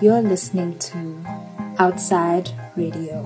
You're listening to Outside Radio.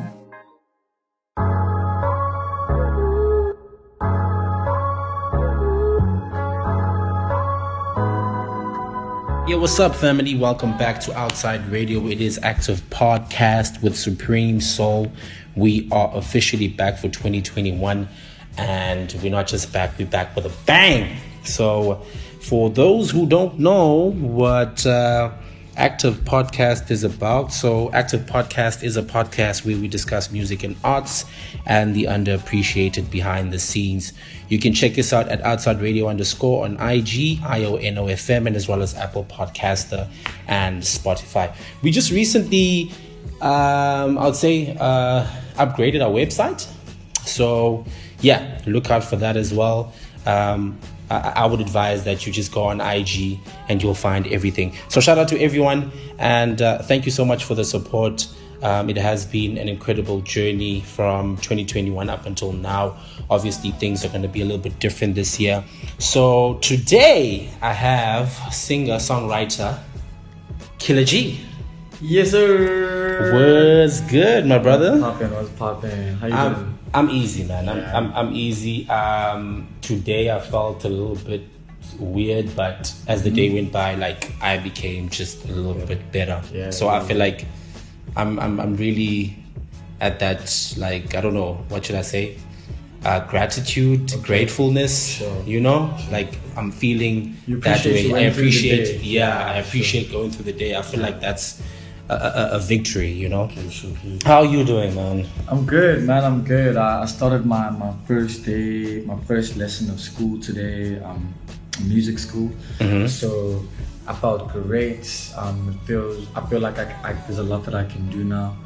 Yo, what's up, family? Welcome back to Outside Radio. It is Active Podcast with Supreme Soul. We are officially back for 2021, and we're not just back, we're back with a bang. So, for those who don't know what uh, Active Podcast is about. So, Active Podcast is a podcast where we discuss music and arts and the underappreciated behind the scenes. You can check us out at Outside Radio underscore on IG, IONOFM, and as well as Apple Podcaster and Spotify. We just recently, um, I would say, uh, upgraded our website. So, yeah, look out for that as well. Um, I, would advise that you just go on IG and you'll find everything. So, shout out to everyone and uh, thank you so much for the support. Um, it has been an incredible journey from 2021 up until now. Obviously, things are going to be a little bit different this year. So, today I have singer songwriter Kila G. Yes, sir. Was good, my brother. Poppin', what's poppin'? How you I'm, doing? I'm easy, man. I'm, Yeah. I'm, I'm easy. Um, today I felt a little bit weird, but as the day went by, like I became just a little bit better. Yeah, so I feel like I'm, I'm, I'm really at that, like, I don't know, what should I say? Uh, gratitude, gratefulness, Sure. you know, like I'm feeling that way. I went through the appreciate, yeah, Yeah, I appreciate going through the day. I feel like that's a, a, a victory, you know. Okay, sure, okay. How you doing, man? I'm good, man. I'm good. I I started my, my first day, my first lesson of school today, um, music school. Mm-hmm. So I felt great. Um, it feels. I feel like I, I, there's a lot that I can do now.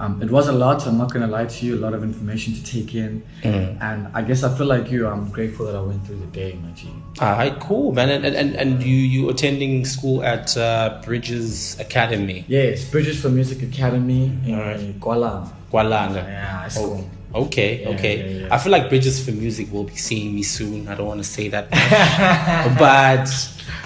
Um, it was a lot. I'm not gonna lie to you. A lot of information to take in, Mm-hmm. and I guess I feel like you. I'm grateful that I went through the day, my G. All right, cool, man. And and, and you you attending school at uh, Bridges Academy, Yes, Bridges for Music Academy in Alright. Kuala. Kualanga. Yeah, cool. Okay, Yeah, okay. yeah, yeah. I feel like Bridges for Music will be seeing me soon. I don't want to say that, much. but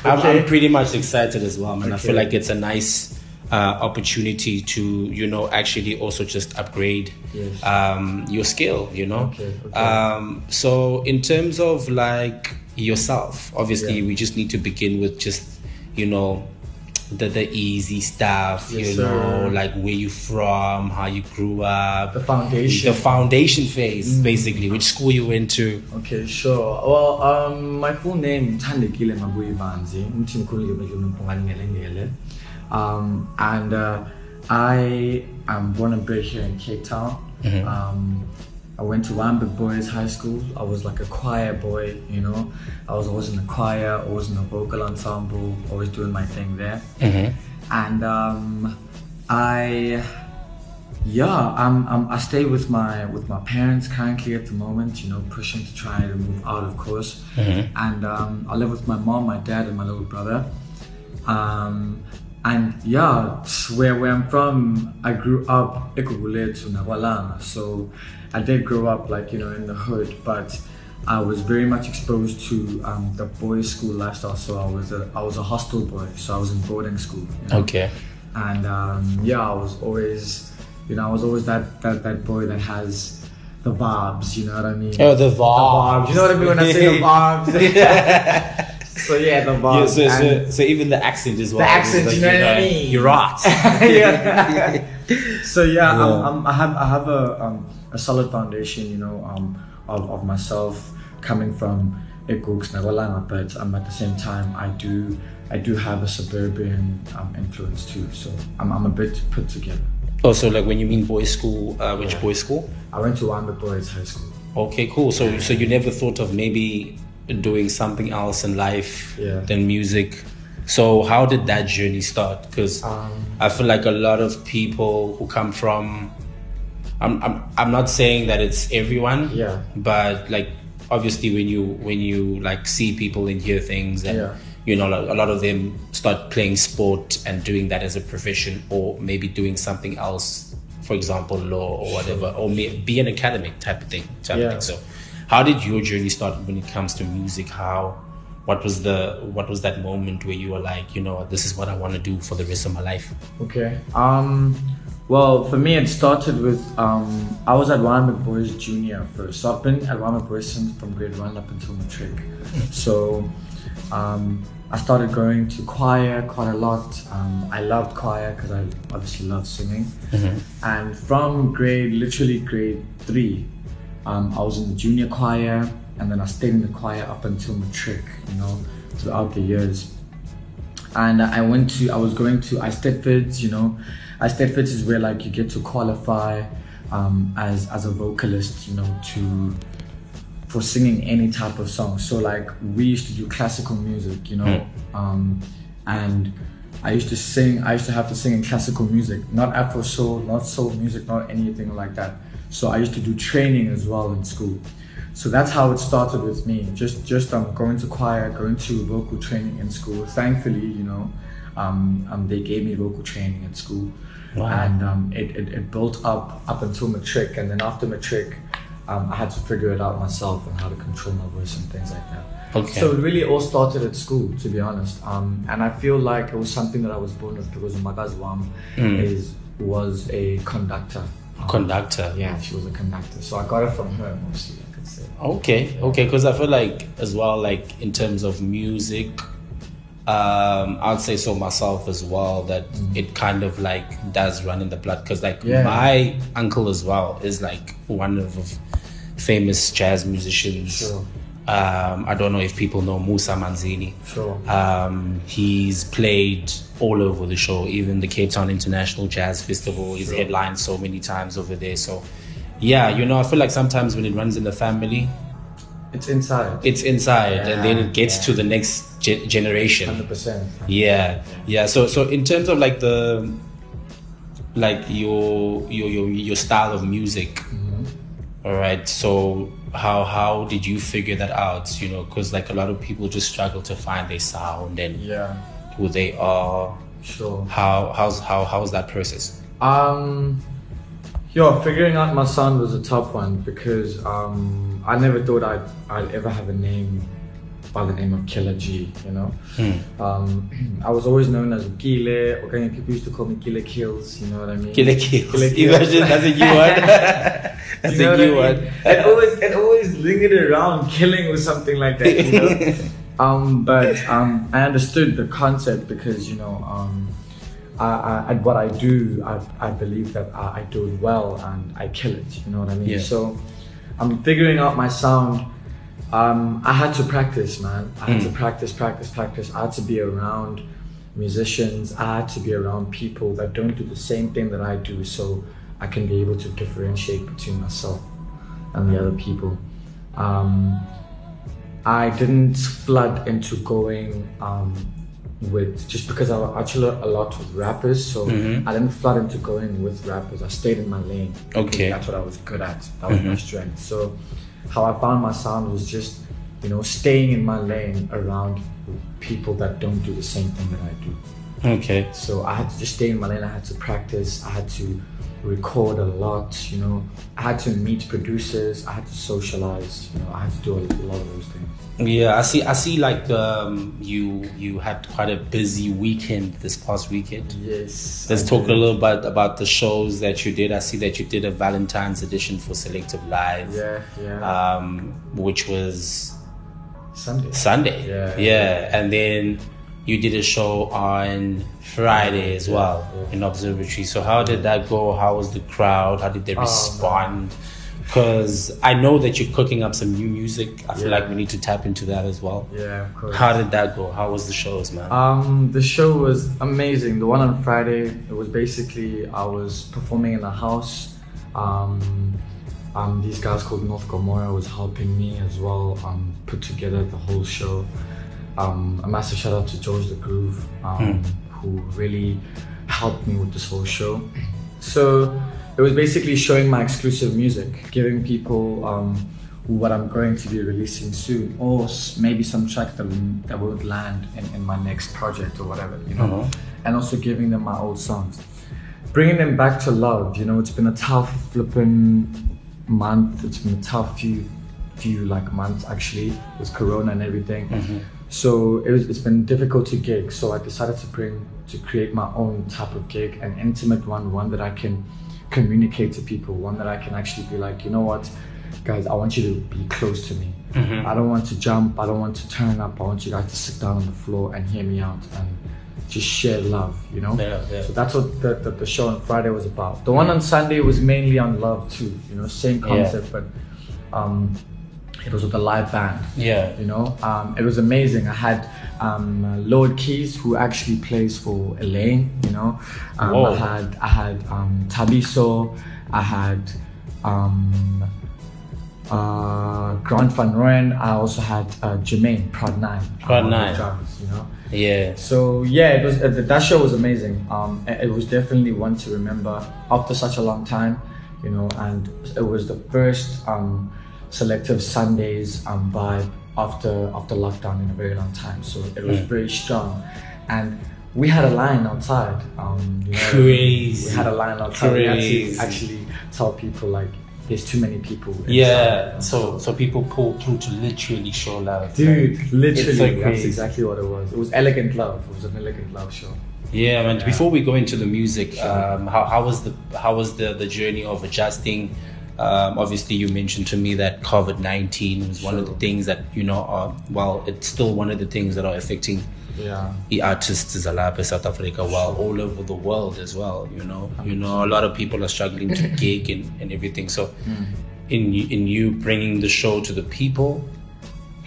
I'm, I'm pretty much excited as well, man. I feel like it's a nice uh, opportunity to you know actually also just upgrade Yes. um, your skill. You know. Okay, okay. Um, so in terms of like yourself, obviously Yeah. we just need to begin with just you know the the easy stuff. Yes, you know, sir. like where you from, how you grew up, The foundation. the foundation phase, Mm. basically, which school you went to. Okay, sure. Well, um, my full name Thandekile Mabuyi Banzi. Mthimkhulu Ngebedlu Mpongani Ngelengele. Um, and uh, I am born and bred here in Cape Town. Mhm. Um, I went to Lambert Boys High School. I was like a choir boy, you know. I was always in the choir, always in the vocal ensemble, always doing my thing there. Mm-hmm. and um, I yeah I'm, I'm I stay with my with my parents currently at the moment you know pushing to try to move out of course Mhm. and um, I live with my mom my dad and my little brother um, and yeah where where I'm from I grew up Ekuguletu Nawalanga so I did grow up like you know in the hood but I was very much exposed to um, the boys' school lifestyle. So I was a I was a hostel boy. So I was in boarding school. you know. Okay. And um, yeah, I was always, you know, I was always that that, that boy that has the vibes. You know what I mean? Oh, the vibes. The vibes. You know what I mean when I say the vibes? so yeah, the vibe. Yeah, so, so, so even the accent as well. The accent, is you know what I mean? You're right. yeah. so yeah, Yeah. I'm, I'm, I have I have a um, a solid foundation, you know, um, of, of myself coming from Ekuks Nagolanga, but um, at the same time I do I do have a suburban um, influence too. So I'm, I'm a bit put together. oh, so like when you mean boys' school, uh, which boys' school? I went to Wynberg Boys High School. Okay, cool. So, so you never thought of maybe doing something else in life Yeah. than music? So, how did that journey start? Because Um, I feel like a lot of people who come from, I'm, I'm, I'm not saying that it's everyone, Yeah. but like obviously when you when you like see people and hear things and Yeah. you know like, a lot of them start playing sport and doing that as a profession or maybe doing something else for example law or whatever or be an academic type of thing type Yeah. of thing so how did your journey start when it comes to music how what was the what was that moment where you were like, you know, this is what I want to do for the rest of my life? Okay. Um, well, for me, it started with um, I was at Ryan Boys Junior first. So I've been at Ryan Boys since from grade one up until matric. So um, I started going to choir quite a lot. Um, I loved choir because I obviously love singing. And from grade, literally grade three, um, I was in the junior choir, and then I stayed in the choir up until matric. You know, throughout the years and I went to I was going to I Eisteddfods, you know. I Eisteddfods is where like you get to qualify um, as as a vocalist, you know, to for singing any type of song. So like we used to do classical music, you know, um, and I used to sing. I used to have to sing in classical music, not Afro soul, not soul music, not anything like that. So I used to do training as well in school. So that's how it started with me. Just just um, going to choir, going to vocal training in school. Thankfully, you know, um, um, they gave me vocal training at school, Wow. and um, it, it, it built up up until matric. And then after matric, um, I had to figure it out myself and how to control my voice and things like that. Okay. So it really all started at school, to be honest. Um, and I feel like it was something that I was born with because Maga's mom is was a conductor. Conductor. yeah, she was a conductor. So I got it from her mostly, I could say. Okay, okay, because I feel like as well, like in terms of music, um, I'd say so myself as well that it kind of like does run in the blood. Because like Yeah. my uncle as well is like one of famous jazz musicians. Sure. Um, I don't know if people know Musa Manzini. Sure. Um, he's played all over the show, even the Cape Town International Jazz Festival. He's Sure. headlined so many times over there. So, yeah, you know, I feel like sometimes when it runs in the family, It's inside. it's inside, and then it gets Yeah, to the next ge- generation. Hundred percent. Yeah, yeah. So, so in terms of like the, like your your your your style of music, Mm-hmm. all right. So how how did you figure that out? You know, because like a lot of people just struggle to find their sound and Yeah. who they are. Sure. How how's how how's that process? Um, yo, figuring out my sound was a tough one because um, I never thought I'd I'd ever have a name by the name of Kila G. You know, um, I was always known as Gile. Okay, people used to call me Gile Kills. You know what I mean? Killer kills. Killer Kills. Imagine that's a new word. that's You know a what I new mean? word. It always it always lingered around killing or something like that, you know. um, but um, I understood the concept because you know um, I, I, at what I do, I, I believe that I, I do it well and I kill it. You know what I mean? Yeah. So I'm figuring out my sound. Um, I had to practice, man. I had to practice, practice, practice. I had to be around musicians. I had to be around people that don't do the same thing that I do, so I can be able to differentiate between myself and the other people. Um, I didn't flood into going um, with just because I actually a lot with rappers, so I didn't flood into going with rappers. I stayed in my lane. Okay. that's what I was good at. That was my strength. So how I found my sound was just you know staying in my lane around people that don't do the same thing that I do. Okay. So I had to just stay in my lane. I had to practice. I had to record a lot. You know, I had to meet producers. I had to socialize. You know, I had to do a lot of those things. Yeah, I see. I see. Like um, you, you had quite a busy weekend this past weekend. Yes. Let's I talk a little bit about the shows that you did. I see that you did a Valentine's edition for Selective Live, Yeah, yeah. um, which was Sunday. Sunday. Yeah, yeah, and then you did a show on Friday as Yeah, well yeah. in Observatory. So how did that go? How was the crowd? How did they Oh, respond? Because I know that you're cooking up some new music. I feel Yeah. like we need to tap into that as well. Yeah, of course. How did that go? How was the shows, man? Um, the show was amazing. The one on Friday, it was basically I was performing in a house. Um, um, these guys called North Gomorrah was helping me as well. Um, put together the whole show. Um, a massive shout out to George the Groove, um, who really helped me with this whole show. So it was basically showing my exclusive music, giving people um, what I'm going to be releasing soon, or maybe some track that will, that will land in, in my next project or whatever, you know, and also giving them my old songs, bringing them back to love. You know, it's been a tough flipping month. It's been a tough few few like months actually with Corona and everything. So it was, it's been difficult to gig. So I decided to bring to create my own type of gig, an intimate one, one that I can communicate to people, one that I can actually be like, you know what, guys, I want you to be close to me. I don't want to jump. I don't want to turn up. I want you guys to sit down on the floor and hear me out and just share love. You know. Yeah, yeah. So that's what the, the, the show on Friday was about. The one on Sunday was mainly on love too. You know, same concept, but um, it was with a live band. Yeah. You know, um, it was amazing. I had um, Lord Keys, who actually plays for Elaine. You know, um, Whoa. I had I had um, Tabiso. I had um, uh, Grant Van Rooyen. I also had uh, Jermaine Prod Nine. The Nine. drums, you know. Yeah. So yeah, it was uh, that show was amazing. Um, it, it was definitely one to remember after such a long time, you know. And it was the first um, selective Sundays um, vibe after after lockdown in a very long time. So it was very strong, and we had a line outside. Um, you know, Crazy. We had a line outside. We had to actually tell people like, "There's too many people." inside." Yeah. So so people pull through to literally show love. Dude, literally, so that's exactly what it was. It was elegant love. It was an elegant love show. Yeah, man. Before we go into the music, um, how, how was the how was the, the journey of adjusting? Um, obviously, you mentioned to me that COVID nineteen was one of the things that you know. Are, well, it's still one of the things that are affecting Yeah. the artists zalapha South Africa, while all over the world as well. You know, you know, a lot of people are struggling to gig and, and everything. So, in in you bringing the show to the people,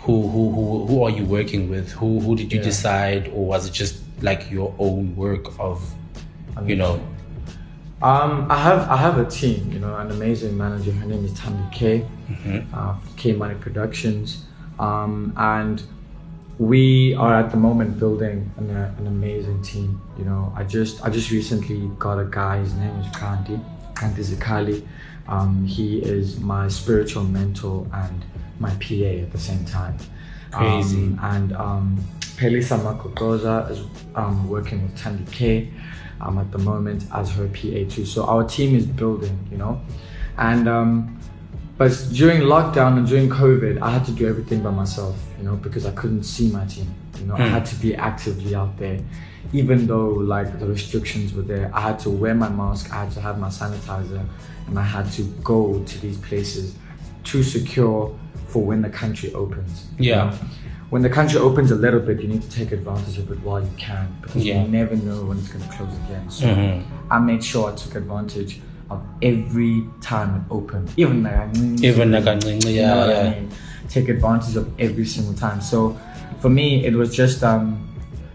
who who who, who are you working with? Who who did you Yeah. decide, or was it just like your own work of, you know? Um, I have I have a team, you know, an amazing manager. Her name is Tammy K, uh, K Money Productions, um, and we are at the moment building an, uh, an amazing team. You know, I just I just recently got a guy. His name is Kanti, Kanti Zikali. Um, he is my spiritual mentor and my PA at the same time. Crazy. Um, and um, Pelisa Makokoza is um, working with Tandy K um, at the moment as her PA too. So our team is building, you know. And um, but during lockdown and during COVID, I had to do everything by myself, you know, because I couldn't see my team. You know, I had to be actively out there, even though like the restrictions were there. I had to wear my mask, I had to have my sanitizer, and I had to go to these places to secure for when the country opens. you Yeah. know. When the country opens a little bit, you need to take advantage of it while you can because Yeah. you never know when it's going to close again. So Mhm. I made sure I took advantage of every time it opened, even like Even nakancinci, you yeah, know yeah. I mean? Take advantage of every single time. So for me, it was just um,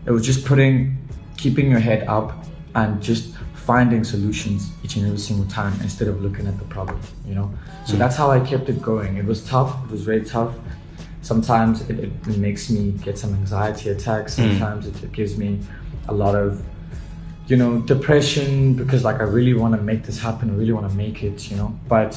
it was just putting, keeping your head up, and just finding solutions each and every single time instead of looking at the problem. You know. So that's how I kept it going. It was tough. It was very tough. Sometimes it, it, it makes me get some anxiety attacks. Hmm. Sometimes it, it gives me a lot of you know depression because like i really want to make this happen i really want to make it you know? But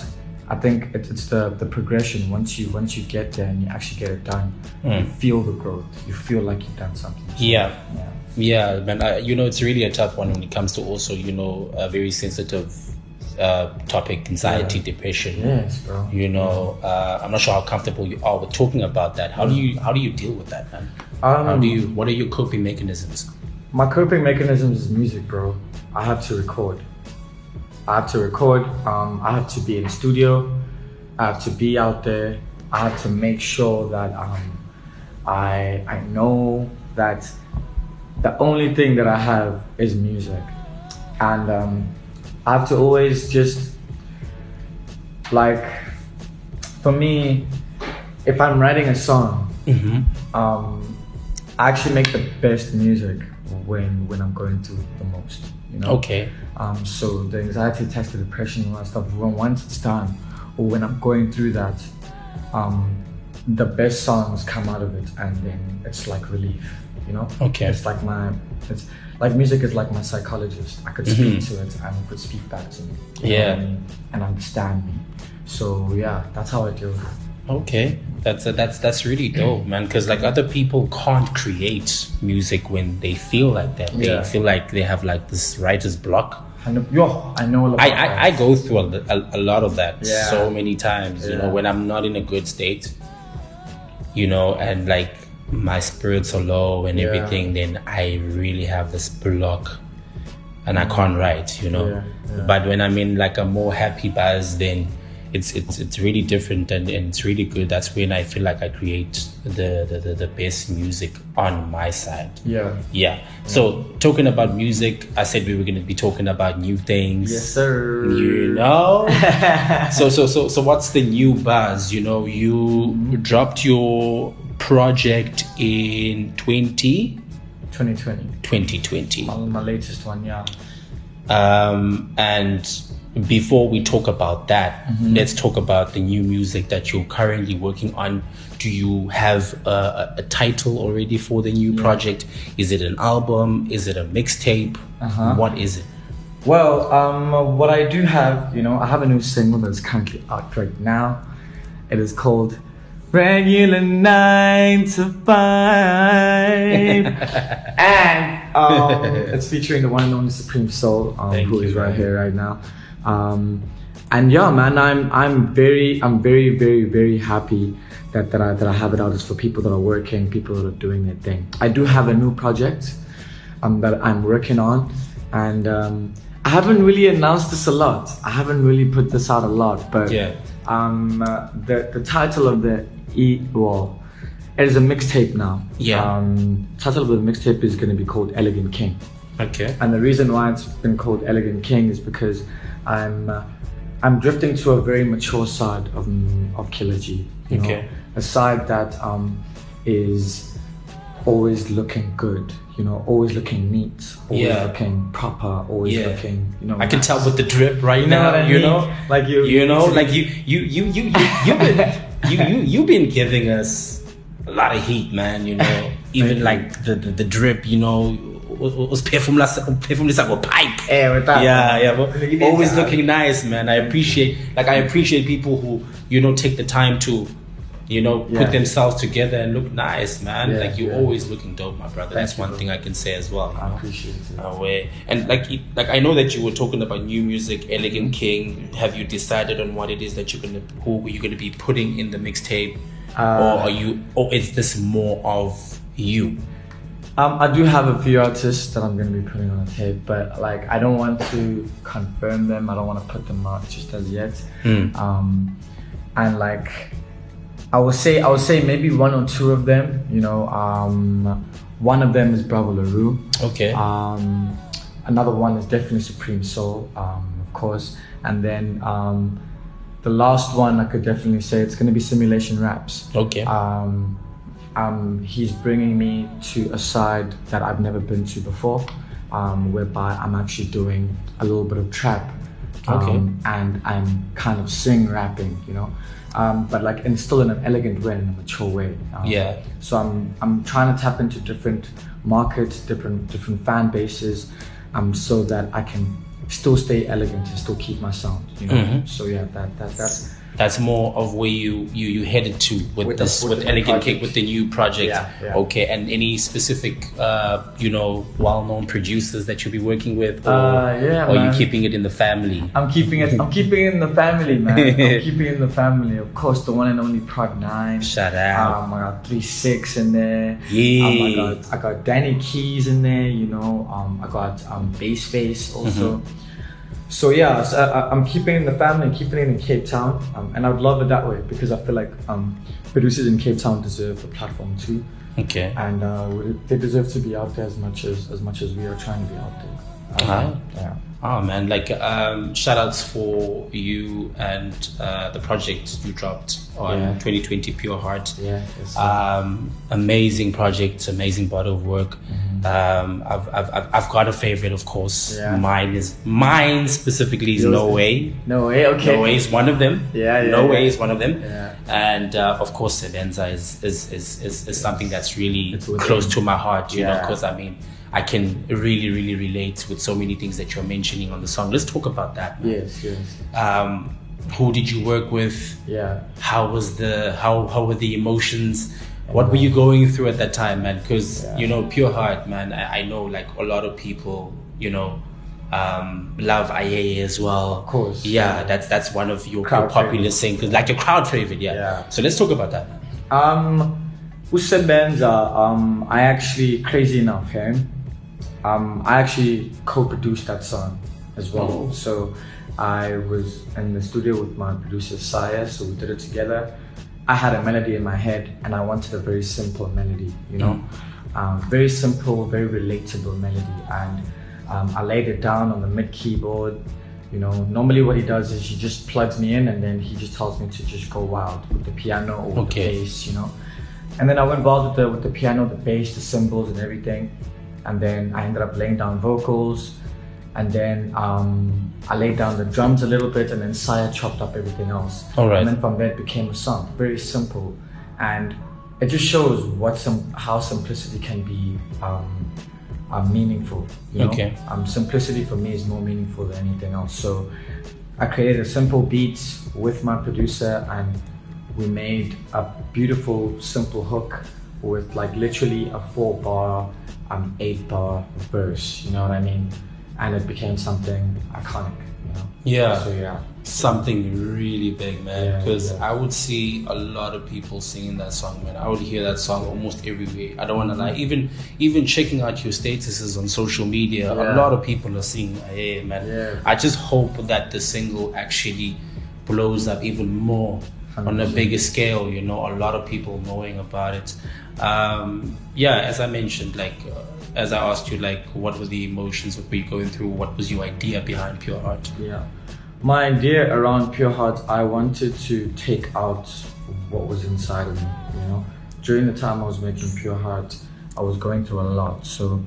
i think it, it's the the progression. Once you once you get there and you actually get it done hmm. you feel the growth. You feel like you've done something. Yeah. yeah. Yeah, man. I, you know, it's really a tough one when it comes to also, you know, a very sensitive uh, topic, anxiety, Yeah. depression. yes bro You know, uh, I'm not sure how comfortable you are with talking about that. How do you how do you deal with that, man? Um, how do you? What are your coping mechanisms? my coping mechanism is music bro i have to record i have to record um, i have to be in the studio i have to be out there i have to make sure that um, i i know that the only thing that i have is music and um, i have to always just like for me if i'm writing a song um, I actually make the best music when when I'm going through the most. You know. Okay. Um, so the anxiety attacks, the depression, and all that stuff. When once it's done, or when I'm going through that, um, the best songs come out of it, and then it's like relief. You know. Okay. It's like my. It's like music is like my psychologist. I could speak to it, and it could speak back to me. Mm-hmm. Yeah. I mean? And understand me. So yeah, that's how I it. Okay, that's that's that's really dope, man. Because like other people can't create music when they feel like that. They Yeah. feel like they have like this writer's block. I know, yo, I know a lot. I, I, I go through a, a, a lot of that Yeah. so many times. You know, when I'm not in a good state. You know, and like my spirits are low and Yeah. everything, then I really have this block and I can't write, you know. Yeah, yeah. But when I'm in like a more happy buzz, then it's it's it's really different and, and it's really good. That's when I feel like I create the, the, the, the best music on my side. Yeah. Yeah. So talking about music, I said we were gonna be talking about new things. Yes, sir. You know. so so so so what's the new buzz? You know, you dropped your project in 20, 2020. 2020. My, my latest one, yeah. Um, and before we talk about that, Mm-hmm. let's talk about the new music that you're currently working on. Do you have a, a, title already for the new project? Is it an album? Is it a mixtape? Uh-huh. What is it? Well, um, what I do have, you know, I have a new single that's currently out right now. It is called Regular Nine to Five, and um, it's featuring the one and only Supreme Soul, um, who you, is right man. here right now. Um, and yeah, man, I'm I'm very I'm very very very happy that that I that I have it out. It's for people that are working, people that are doing their thing. I do have a new project um, that I'm working on, and um, I haven't really announced this a lot. I haven't really put this out a lot, but Yeah. Um, the the title of the e well, it is a mixtape now. Yeah. Um, title of the mixtape is going to be called Elegant King. Okay. And the reason why it's been called Elegant King is because I'm uh, I'm drifting to a very mature side of of Kila G. You know, Okay. a side that um, is always looking good. You know, always looking neat, always Yeah. looking proper, always Yeah. looking. You know, I can nice. tell with the drip right You know now. what You mean? know, Like you- you know, like you, you, you, you, you, you've been, you, you, you've been giving us a lot of heat, man. You know, even you. like the, the the drip. You know, was perfumeless, perfumeless like a pipe. Yeah, with that. Yeah, yeah, but always that. looking nice, man. I appreciate, like, I appreciate people who, you know, take the time to, you know, Yeah. put themselves together and look nice, man. Yeah, like, you're yeah. always looking dope, my brother. That's one thing I can say as well. I know? appreciate it. Uh, where and like it- like I know that you were talking about new music, Elegant King. Have you decided on what it is that you're gonna who you're gonna be putting in the mixtape, Uh, or are you or is this more of you? Um, I do have a few artists that I'm going to be putting on a tape, but like I don't want to confirm them. I don't want to put them out just as yet. Mm. Um, and like I would say, I would say maybe one or two of them. You know, um, one of them is Bravo Le Roux. Okay. Um, another one is definitely Supreme Soul, um, of course. And then um, the last one, I could definitely say it's going to be Simulation Raps. okay. Um, um, he's bringing me to a side that I've never been to before, um, whereby I'm actually doing a little bit of trap. Um, and I'm kind of sing rapping, you know, um, but like and still in an elegant way, in a mature way. Um, Yeah. So I'm I'm trying to tap into different markets, different different fan bases, um, so that I can still stay elegant and still keep my sound, you know. Mhm. So yeah, that that that's That's more of where you you you headed to with, With the- this with with, Elegant project. King with the new project. Yeah, yeah. Okay. And any specific uh you know well known producers that you'll be working with, or, Uh, yeah, or you man. keeping it in the family? I'm keeping it. I'm keeping it in the family, man. I'm keeping it in the family. Of course, the one and only Prod Nine. Shout out. Um, I got Three Six in there. Yeah. Um, I got I got Danny Keys in there. You know. Um, I got um Bass Face also. Mm-hmm. So yeah, so I, I'm keeping it in the family, and keeping it in Cape Town, um, and I would love it that way because I feel like um, producers in Cape Town deserve the platform too, Okay. and uh, they deserve to be out there as much as as much as we are trying to be out there. Uh-huh. Yeah. Oh man, like um, shout outs for you and uh, the project you dropped on Yeah. 2020 Pure Heart. Yeah. Um, amazing project, amazing body of work. Um, I've, I've, I've- I've got a favorite, of course. Yeah. Mine is mine specifically is Yours No is- Way. no way. Okay. No Way is one of them. Yeah, yeah, No yeah. Way is one of them. Yeah. And uh, of course, Sebenza is is, is, is is something that's really close to my heart. You know, Yeah. because I mean, I can really, really relate with so many things that you're mentioning on the song. Let's talk about that. man. Yes. Yes. Um, who did you work with? Yeah. How was the how how were the emotions? What were you going through at that time, man? Because Yeah. you know, pure heart, man. I, I know like a lot of people, you know, um, love IA as well. Of course. Yeah, that's that's one of your, your popular singles, like your crowd favorite. Yeah. Yeah. So let's talk about that. Man. Um, Usebenza, um, I actually, crazy enough, hey, um, I actually co-produced that song as well. Oh. So I was in the studio with my producer Saya, so we did it together. I had a melody in my head, and I wanted a very simple melody, you know, um, very simple, very relatable melody, and um, I laid it down on the MIDI keyboard. You know, normally what he does is he just plugs me in, and then he just tells me to just go wild with the piano or Okay. the bass, you know. And then I went wild with the with the piano, the bass, the cymbals, and everything. And then I ended up laying down vocals, and then um, I laid down the drums a little bit, and then Saya chopped up everything else. All right. And then from there it became a song, very simple, and it just shows what some how simplicity can be um, uh, meaningful. You know? Okay. Um, simplicity for me is more meaningful than anything else. So I created a simple beat with my producer, and we made a beautiful, simple hook with like literally a four bar, um, eight bar verse. You know what I mean? And it became something iconic. You know? Yeah. So yeah. something really big, man. Because yeah. I would see a lot of people singing that song, man. I would hear that song almost everywhere. I don't want to lie. Even even checking out your statuses on social media, a lot of people are singing. Hey, man. Yeah. I just hope that the single actually blows up even more on a bigger scale. You know, a lot of people knowing about it. Um, yeah, as I mentioned, like. Uh, as I asked you, like, what were the emotions that were you going through? What was your idea behind Pure Heart? Yeah. My idea around Pure Heart, I wanted to take out what was inside of me, you know. During the time I was making Pure Heart, I was going through a lot. So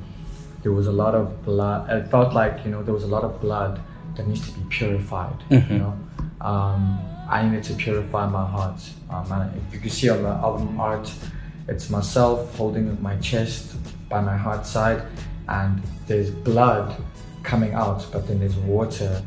there was a lot of blood. It felt like, you know, there was a lot of blood that needs to be purified, you know. Um, I needed to purify my heart. Um, and if you can see on the album art, it's myself holding my chest by my heart side, and there's blood coming out, but then there's water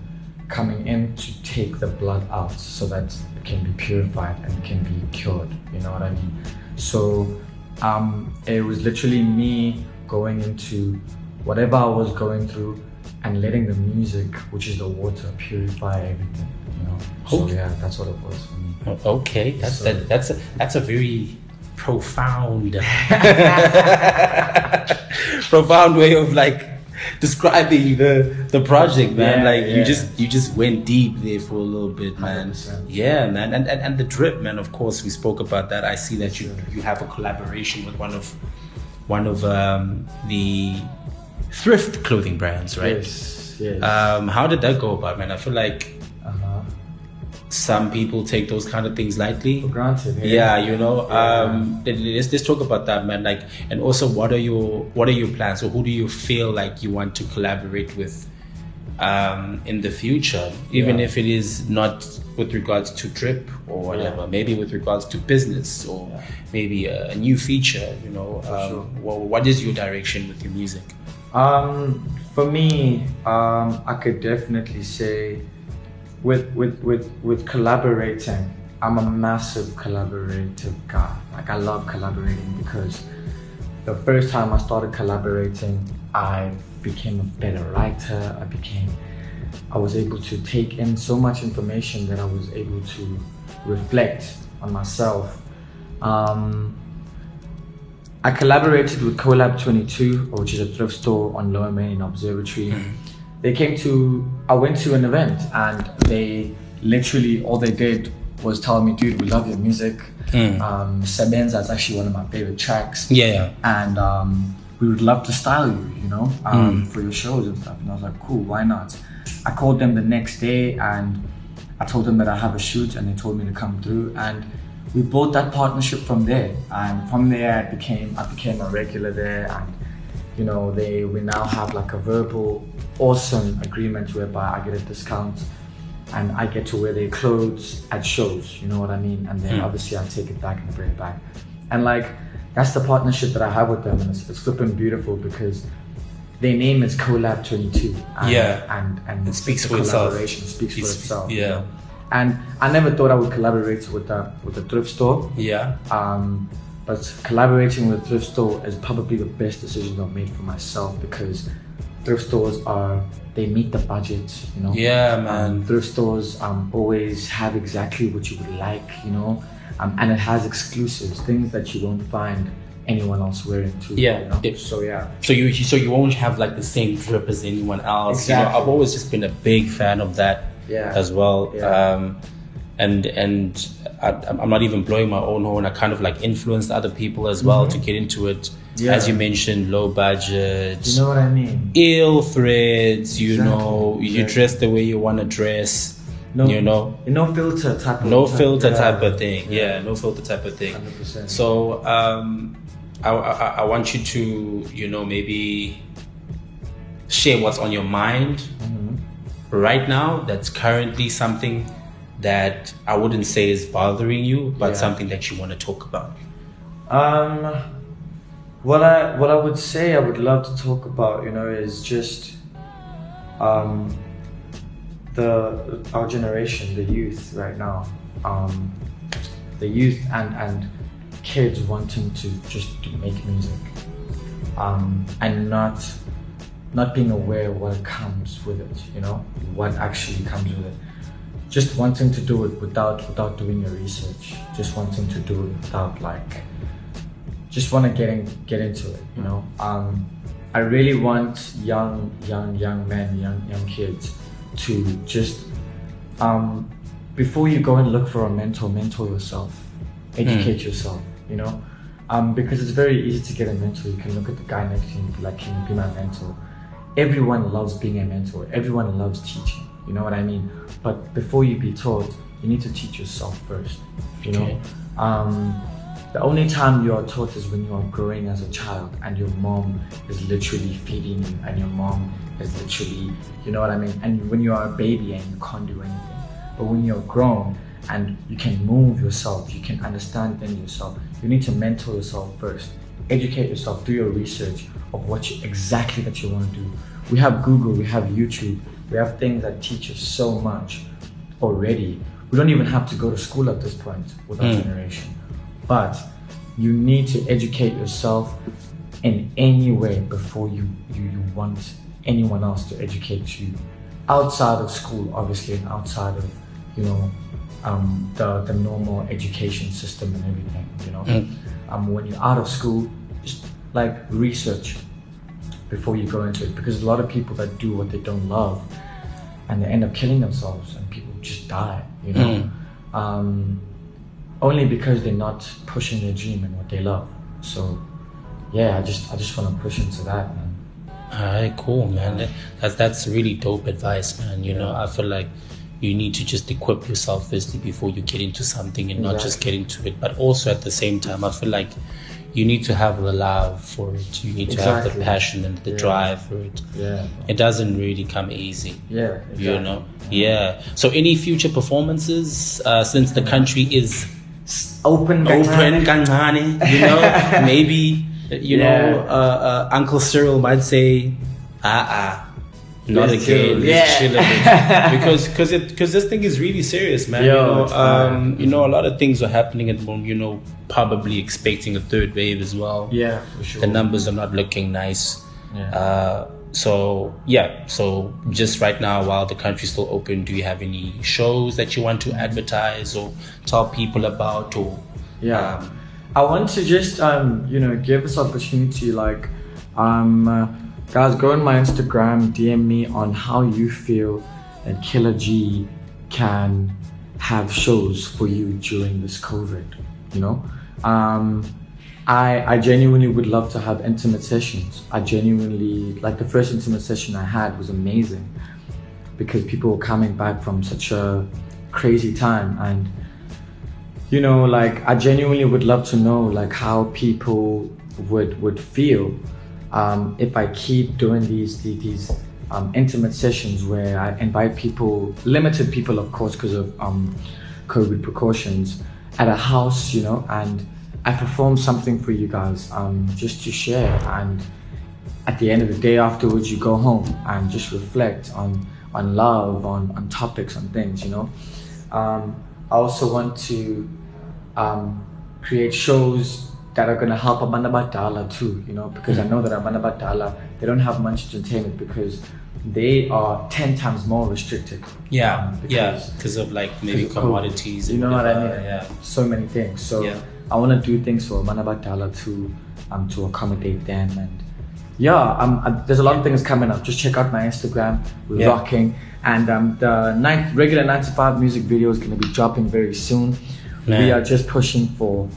coming in to take the blood out so that it can be purified and can be cured. You know what I mean? So um, it was literally me going into whatever I was going through and letting the music, which is the water, purify everything. You know. So yeah, that's what it was for me. Okay, that's So- that, that's a that's a very profound profound way of like describing the the project, man. Yeah, like you just you just went deep there for a little bit, man. 100%. Yeah, man. And, and and the drip, man. Of course, we spoke about that. I see that you you have a collaboration with one of one of um, the thrift clothing brands, right? Yes, yes. Um, how did that go about, man? I feel like. Some people take those kind of things lightly. For granted. hey? Yeah, you know. Um, let- let's let's talk about that, man. Like, and also, what are your what are your plans? or who do you feel like you want to collaborate with um, in the future? Even Yeah. if it is not with regards to drip or whatever, Yeah. maybe with regards to business or Yeah. maybe a, a new feature. You know, um, sure. wha- what is your direction with your music? Um, for me, um, I could definitely say, with with with with collaborating, I'm a massive collaborative guy. Like I love collaborating because the first time I started collaborating, I became a better writer. I became, I was able to take in so much information that I was able to reflect on myself. Um, I collaborated with Collab 22, which is a thrift store on Lower Main in Observatory. They came to, I went to an event and they literally, all they did was tell me, dude, we love your music. Um, Sebenza is actually one of my favorite tracks. Yeah, And um, we would love to style you, you know, um, for your shows and stuff. And I was like, cool, why not? I called them the next day and I told them that I have a shoot and they told me to come through. And we built that partnership from there. And from there, I became I became a regular there. And you know, they we now have like a verbal, awesome agreement whereby I get a discount and I get to wear their clothes at shows. You know what I mean? And then obviously I take it back and bring it back. And like that's the partnership that I have with them, and it's, it's flipping beautiful because their name is Collab 22. And, Yeah. and and It speaks for itself. speaks for It's- itself. yeah. And I never thought I would collaborate with the with the thrift store. yeah. Um, but collaborating with thrift store is probably the best decision I've made for myself because thrift stores are they meet the budget, you know. Yeah, man. Um, thrift stores um, always have exactly what you would like, you know. um, and it has exclusives, things that you won't find anyone else wearing too. Yeah. you know? Yeah. So yeah. So you so you won't have like the same drip as anyone else. You know, Exactly. I've always just been a big fan of that Yeah. as well. Yeah. Um, and and I, I'm not even blowing my own horn. I kind of like influenced other people as well to get into it. Mm-hmm. Yeah. As you mentioned, low budget, You know what I mean? ill threads. You Exactly. know, you Exactly. dress the way you want to dress. No, you know, no filter type. Of, no type- filter yeah. type of thing. Yeah. no filter type of thing. 100%. So um, I, I, I want you to, you know, maybe share what's on your mind Mm-hmm. right now. That's currently something that I wouldn't say is bothering you, but Yeah. something that you want to talk about. Um, what I what I would say I would love to talk about, you know, is just um, the our generation, the youth right now, um, the youth and and kids wanting to just to make music, um, and not not being aware of what comes with it, you know, what actually comes with it. Just wanting to do it without without doing your research, just wanting to do it without like just want to get in, get into it. You know, um, I really want young, young, young men, young, young kids to just um, before you go and look for a mentor, mentor yourself, educate yourself. You know, um, because it's very easy to get a mentor. You can look at the guy next to you and be like, "Can you be my mentor?" Everyone loves being a mentor. Everyone loves teaching. You know what I mean? But before you be taught, you need to teach yourself first. You know. Okay. Um, the only time you are taught is when you are growing as a child and your mom is literally feeding you and your mom is literally, you know what I mean? And when you are a baby and you can't do anything. But when you're grown and you can move yourself, you can understand things yourself, you need to mentor yourself first. Educate yourself, do your research of what you, exactly that you want to do. We have Google, we have YouTube, we have things that teach us so much already. We don't even have to go to school at this point with our generation. But you need to educate yourself in any way before you, you, you want anyone else to educate you outside of school, obviously, and outside of, you know, um, the, the normal education system and everything, you know. Um, when you're out of school, just like research before you go into it because a lot of people that do what they don't love and they end up killing themselves and people just die, you know. Um, only because they're not pushing their dream and what they love. So yeah, I just I just want to push into that, man. All right, cool, man. That's that's really dope advice, man. You know, I feel like you need to just equip yourself firstly before you get into something and not just get into it. But also at the same time, I feel like you need to have the love for it. You need to have the passion and the Yeah. drive for it. Yeah, It doesn't really come easy. yeah, You know, yeah. So, any future performances uh, since the country is Open, open, kancane, you know, maybe you Yeah. know, uh, uh, Uncle Cyril might say, ah ah, not Let's again, chill. let's Yeah. chill a bit. because because it because this thing is really serious, man. Yo, you know, um, you know, a lot of things are happening at the moment. You know, probably expecting a third wave as well. Yeah, for sure. The numbers are not looking nice. Yeah. Uh, so yeah, so just right now, while the country's still open, do you have any shows that you want to advertise or tell people about or Yeah. um, I want to just um, you know give this opportunity like um uh, guys go on my Instagram DM me on how you feel that Kila G can have shows for you during this COVID you know? Um I I genuinely would love to have intimate sessions. I genuinely like the first intimate session I had was amazing because people were coming back from such a crazy time and you know like i genuinely would love to know like how people would would feel um, if i keep doing these these, um, intimate sessions where i invite people limited people of course because of um, covid precautions at a house you know and i perform something for you guys um, just to share. And at the end of the day afterwards you go home and just reflect on on love on on topics on things you know. Um, i also want to um, create shows that are going to help Amanda Batala too, you know, because I know that Amanda Batala, they don't have much entertainment because they are ten times more restricted. Yeah, um, yeah, because- because of like maybe because commodities. You and know what I mean? Yeah. So many things. So Yeah. I want to do things for Manabatala to um to accommodate them and yeah, um, uh, there's a lot of things coming up. Just check out my Instagram. We're Yeah. rocking, and um, the ninth, regular nine to five music video is going to be dropping very soon. Man. We are just pushing for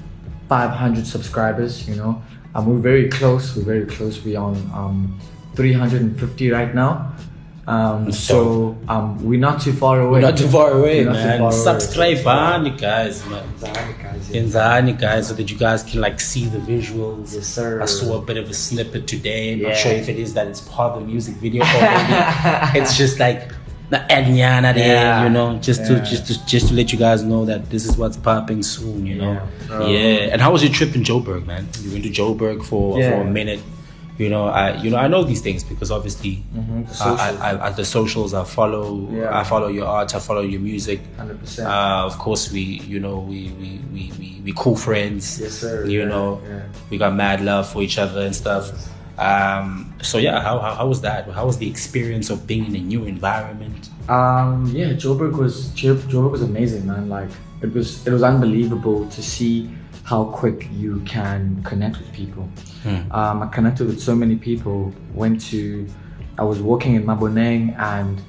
500 subscribers. You know, um, we're very close. We're very close. We're on um, 350 right now. Um, so um, we're not too far away. We're not too far away, We're man. far away. Subscribe on you guys, man. Exactly, guys, yeah. Inzani guys, so that you guys can like see the visuals. Yes, sir. I saw a bit of a snippet today. I'm Yeah. not sure if it is that it's part of the music video or maybe it's just like the Adriana there, Yeah. you know, just to just to just to let you guys know that this is what's popping soon, you know. Yeah. Yeah. And how was your trip in Joburg, man? You went to Joburg for Yeah. for a minute. You know, I you know I know these things because obviously Mhm, the I, socials. I, I, the socials I follow. Yeah. I follow your art. I follow your music. 100%. Uh, of course, we you know we we we we, we cool friends. Yes, sir. You Yeah, know, yeah. we got mad love for each other and stuff. Um, so yeah, how, how how was that? How was the experience of being in a new environment? Um, yeah, Joburg was Joburg was amazing, man. Like it was it was unbelievable to see how quick you can connect with people. Um, I connected with so many people. Went to, I was walking in Maboneng and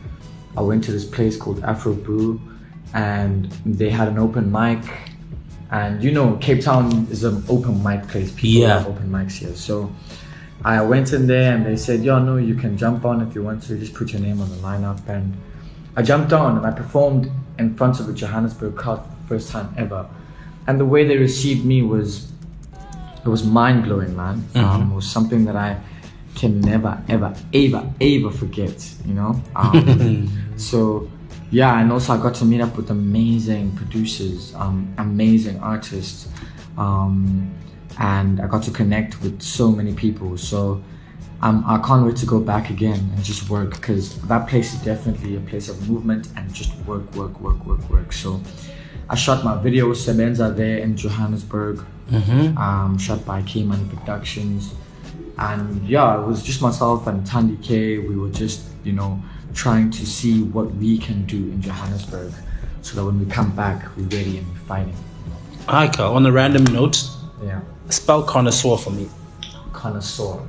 I went to this place called Afro Brew, and they had an open mic. And you know, Cape Town is an open mic place. People Yeah. have open mics here, so. I went in there and they said, "Yo, no, you can jump on if you want to. Just put your name on the lineup." And I jumped on and I performed in front of a Johannesburg crowd for the first time ever. And the way they received me was, it was mind blowing, man. Um, it was something that I can never, ever, ever, ever forget. You know. Um, so yeah, and also I got to meet up with amazing producers, um, amazing artists, um, and I got to connect with so many people. So um, I can't wait to go back again and just work because that place is definitely a place of movement and just work, work, work, work, work. So I shot my video with Sebenza there in Johannesburg, um, shot by K Money Productions. And yeah, it was just myself and Tandy K. We were just, you know, trying to see what we can do in Johannesburg so that when we come back, we're ready and we're fighting. Carl. On a random note, Yeah. Spell connoisseur for me. Connoisseur.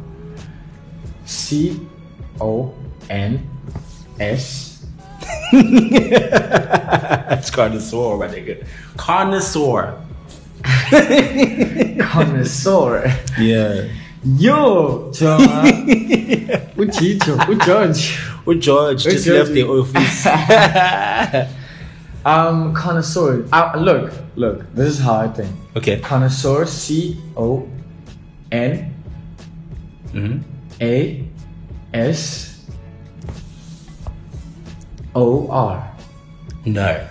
C O N S. It's connoisseur, my nigga. Connoisseur. Connoisseur. Yeah. Yo, John. Uchito, Ugeorge. Well, George just George. left the office. Um, connoisseur. Uh, look, look. This is how I think. okay. Connoisseur. C O N hmm A S O R. No.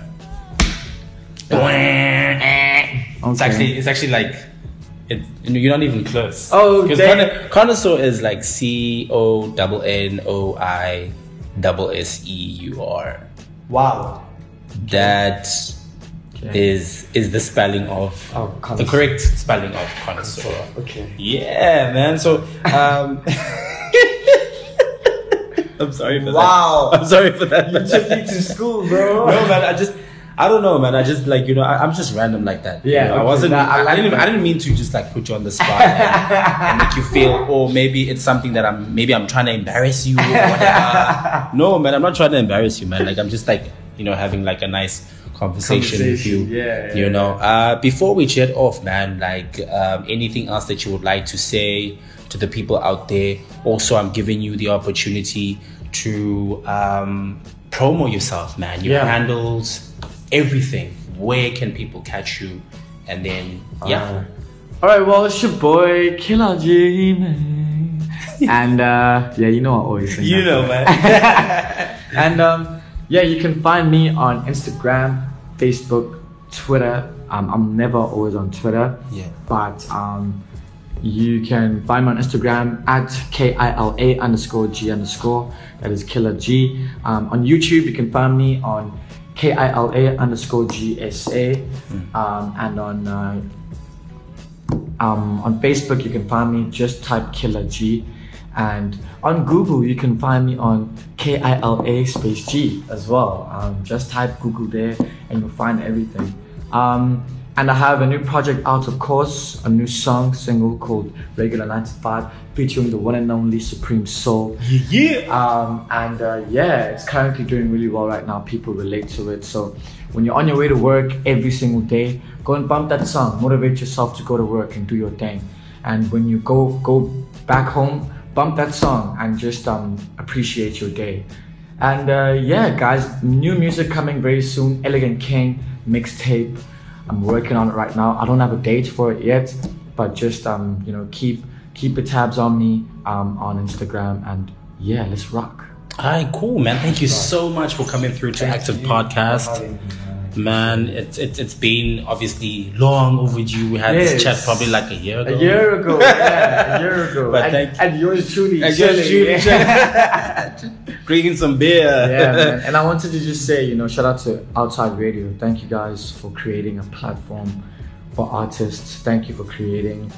It's actually it's actually like it, you're not even close. Oh, because connoisseur is like C O double N O I double S E U R. Wow. That Okay. is is the spelling of Oh, the correct spelling of connoisseur. Okay. Yeah, man. So um I'm sorry for Wow. that. I'm sorry for that. You took me to school, bro. no man, I just I don't know, man. I just like you know, I, I'm just random like that. Yeah, you know, I wasn't. nah, I I, didn't. I didn't mean to just like put you on the spot and, and make you feel, or maybe it's something that I'm. Maybe I'm trying to embarrass you or whatever. no, man, I'm not trying to embarrass you, man. Like I'm just like you know having like a nice conversation, with you. Conversation, yeah, you know. Uh, before we jet off, man, like um, anything else that you would like to say to the people out there. Also, I'm giving you the opportunity to um, promo yourself, man. Your Yeah. handles, everything. Where can people catch you? And then, yeah. All right, well, it's your boy Kila man. and uh, yeah, you know I always You that. know, man. And um, yeah, you can find me on Instagram, Facebook, Twitter. Um, I'm never always on Twitter. Yeah. But um, you can find me on Instagram at K I L A underscore G underscore. That is Kila G. Um, on YouTube, you can find me on K I L A underscore G S A. Um, and on uh, um, on Facebook, you can find me. Just type Kila G. And on Google, you can find me on K I L A space G as well. Um, just type Google there and you'll find everything. Um, and I have a new project out, of course, a new song, single called Regular 95, featuring the one and only Supreme Soul. Yeah. Um, and uh, yeah, it's currently doing really well right now. People relate to it. So when you're on your way to work every single day, go and bump that song. Motivate yourself to go to work and do your thing. And when you go go back home, bump that song and just um, appreciate your day. And uh, yeah, guys, new music coming very soon. Elegant King mixtape. I'm working on it right now. I don't have a date for it yet, but just um, you know, keep keep the tabs on me um, on Instagram and yeah, let's rock. All right, cool, man. Thank you so much for coming through to Active Podcast. Man, it's it's it's been obviously long overdue. We had this chat probably like a year ago. A year ago, yeah, a year ago. But and, thank- and yours truly, And yours truly, Drinking some beer. yeah, man. And I wanted to just say, you know, shout out to Outside Radio. Thank you guys for creating a platform for artists. Thank you for creating.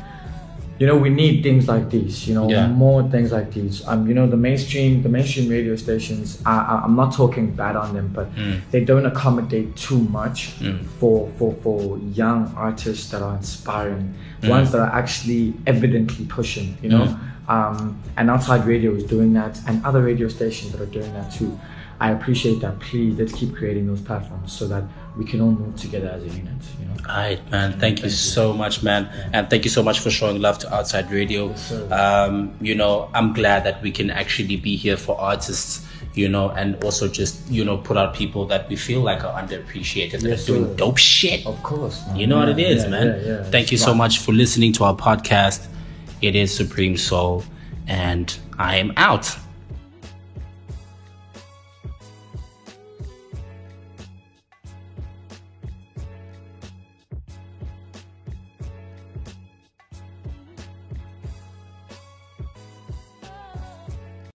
You know, we need things like these. You know, Yeah. more things like these. Um, you know, the mainstream, the mainstream radio stations. I, I, I'm not talking bad on them, but Mm. they don't accommodate too much Mm. for for for young artists that are inspiring, Mm. ones that are actually evidently pushing. You know, um, and outside radio is doing that, and other radio stations that are doing that too. I appreciate that. Please, let's keep creating those platforms so that we can all move together as a unit. You. All right, man. Thank you so much, man, and thank you so much for showing love to Outside Radio. sir. Um, you know, I'm glad that we can actually be here for artists. You know, and also just you know put out people that we feel like are underappreciated that Yes, are doing sir. dope shit. Of course. Man. You know what it is, Yeah, yeah, man. Yeah, yeah. Thank you so much for listening to our podcast. It is Supreme Soul, and I am out.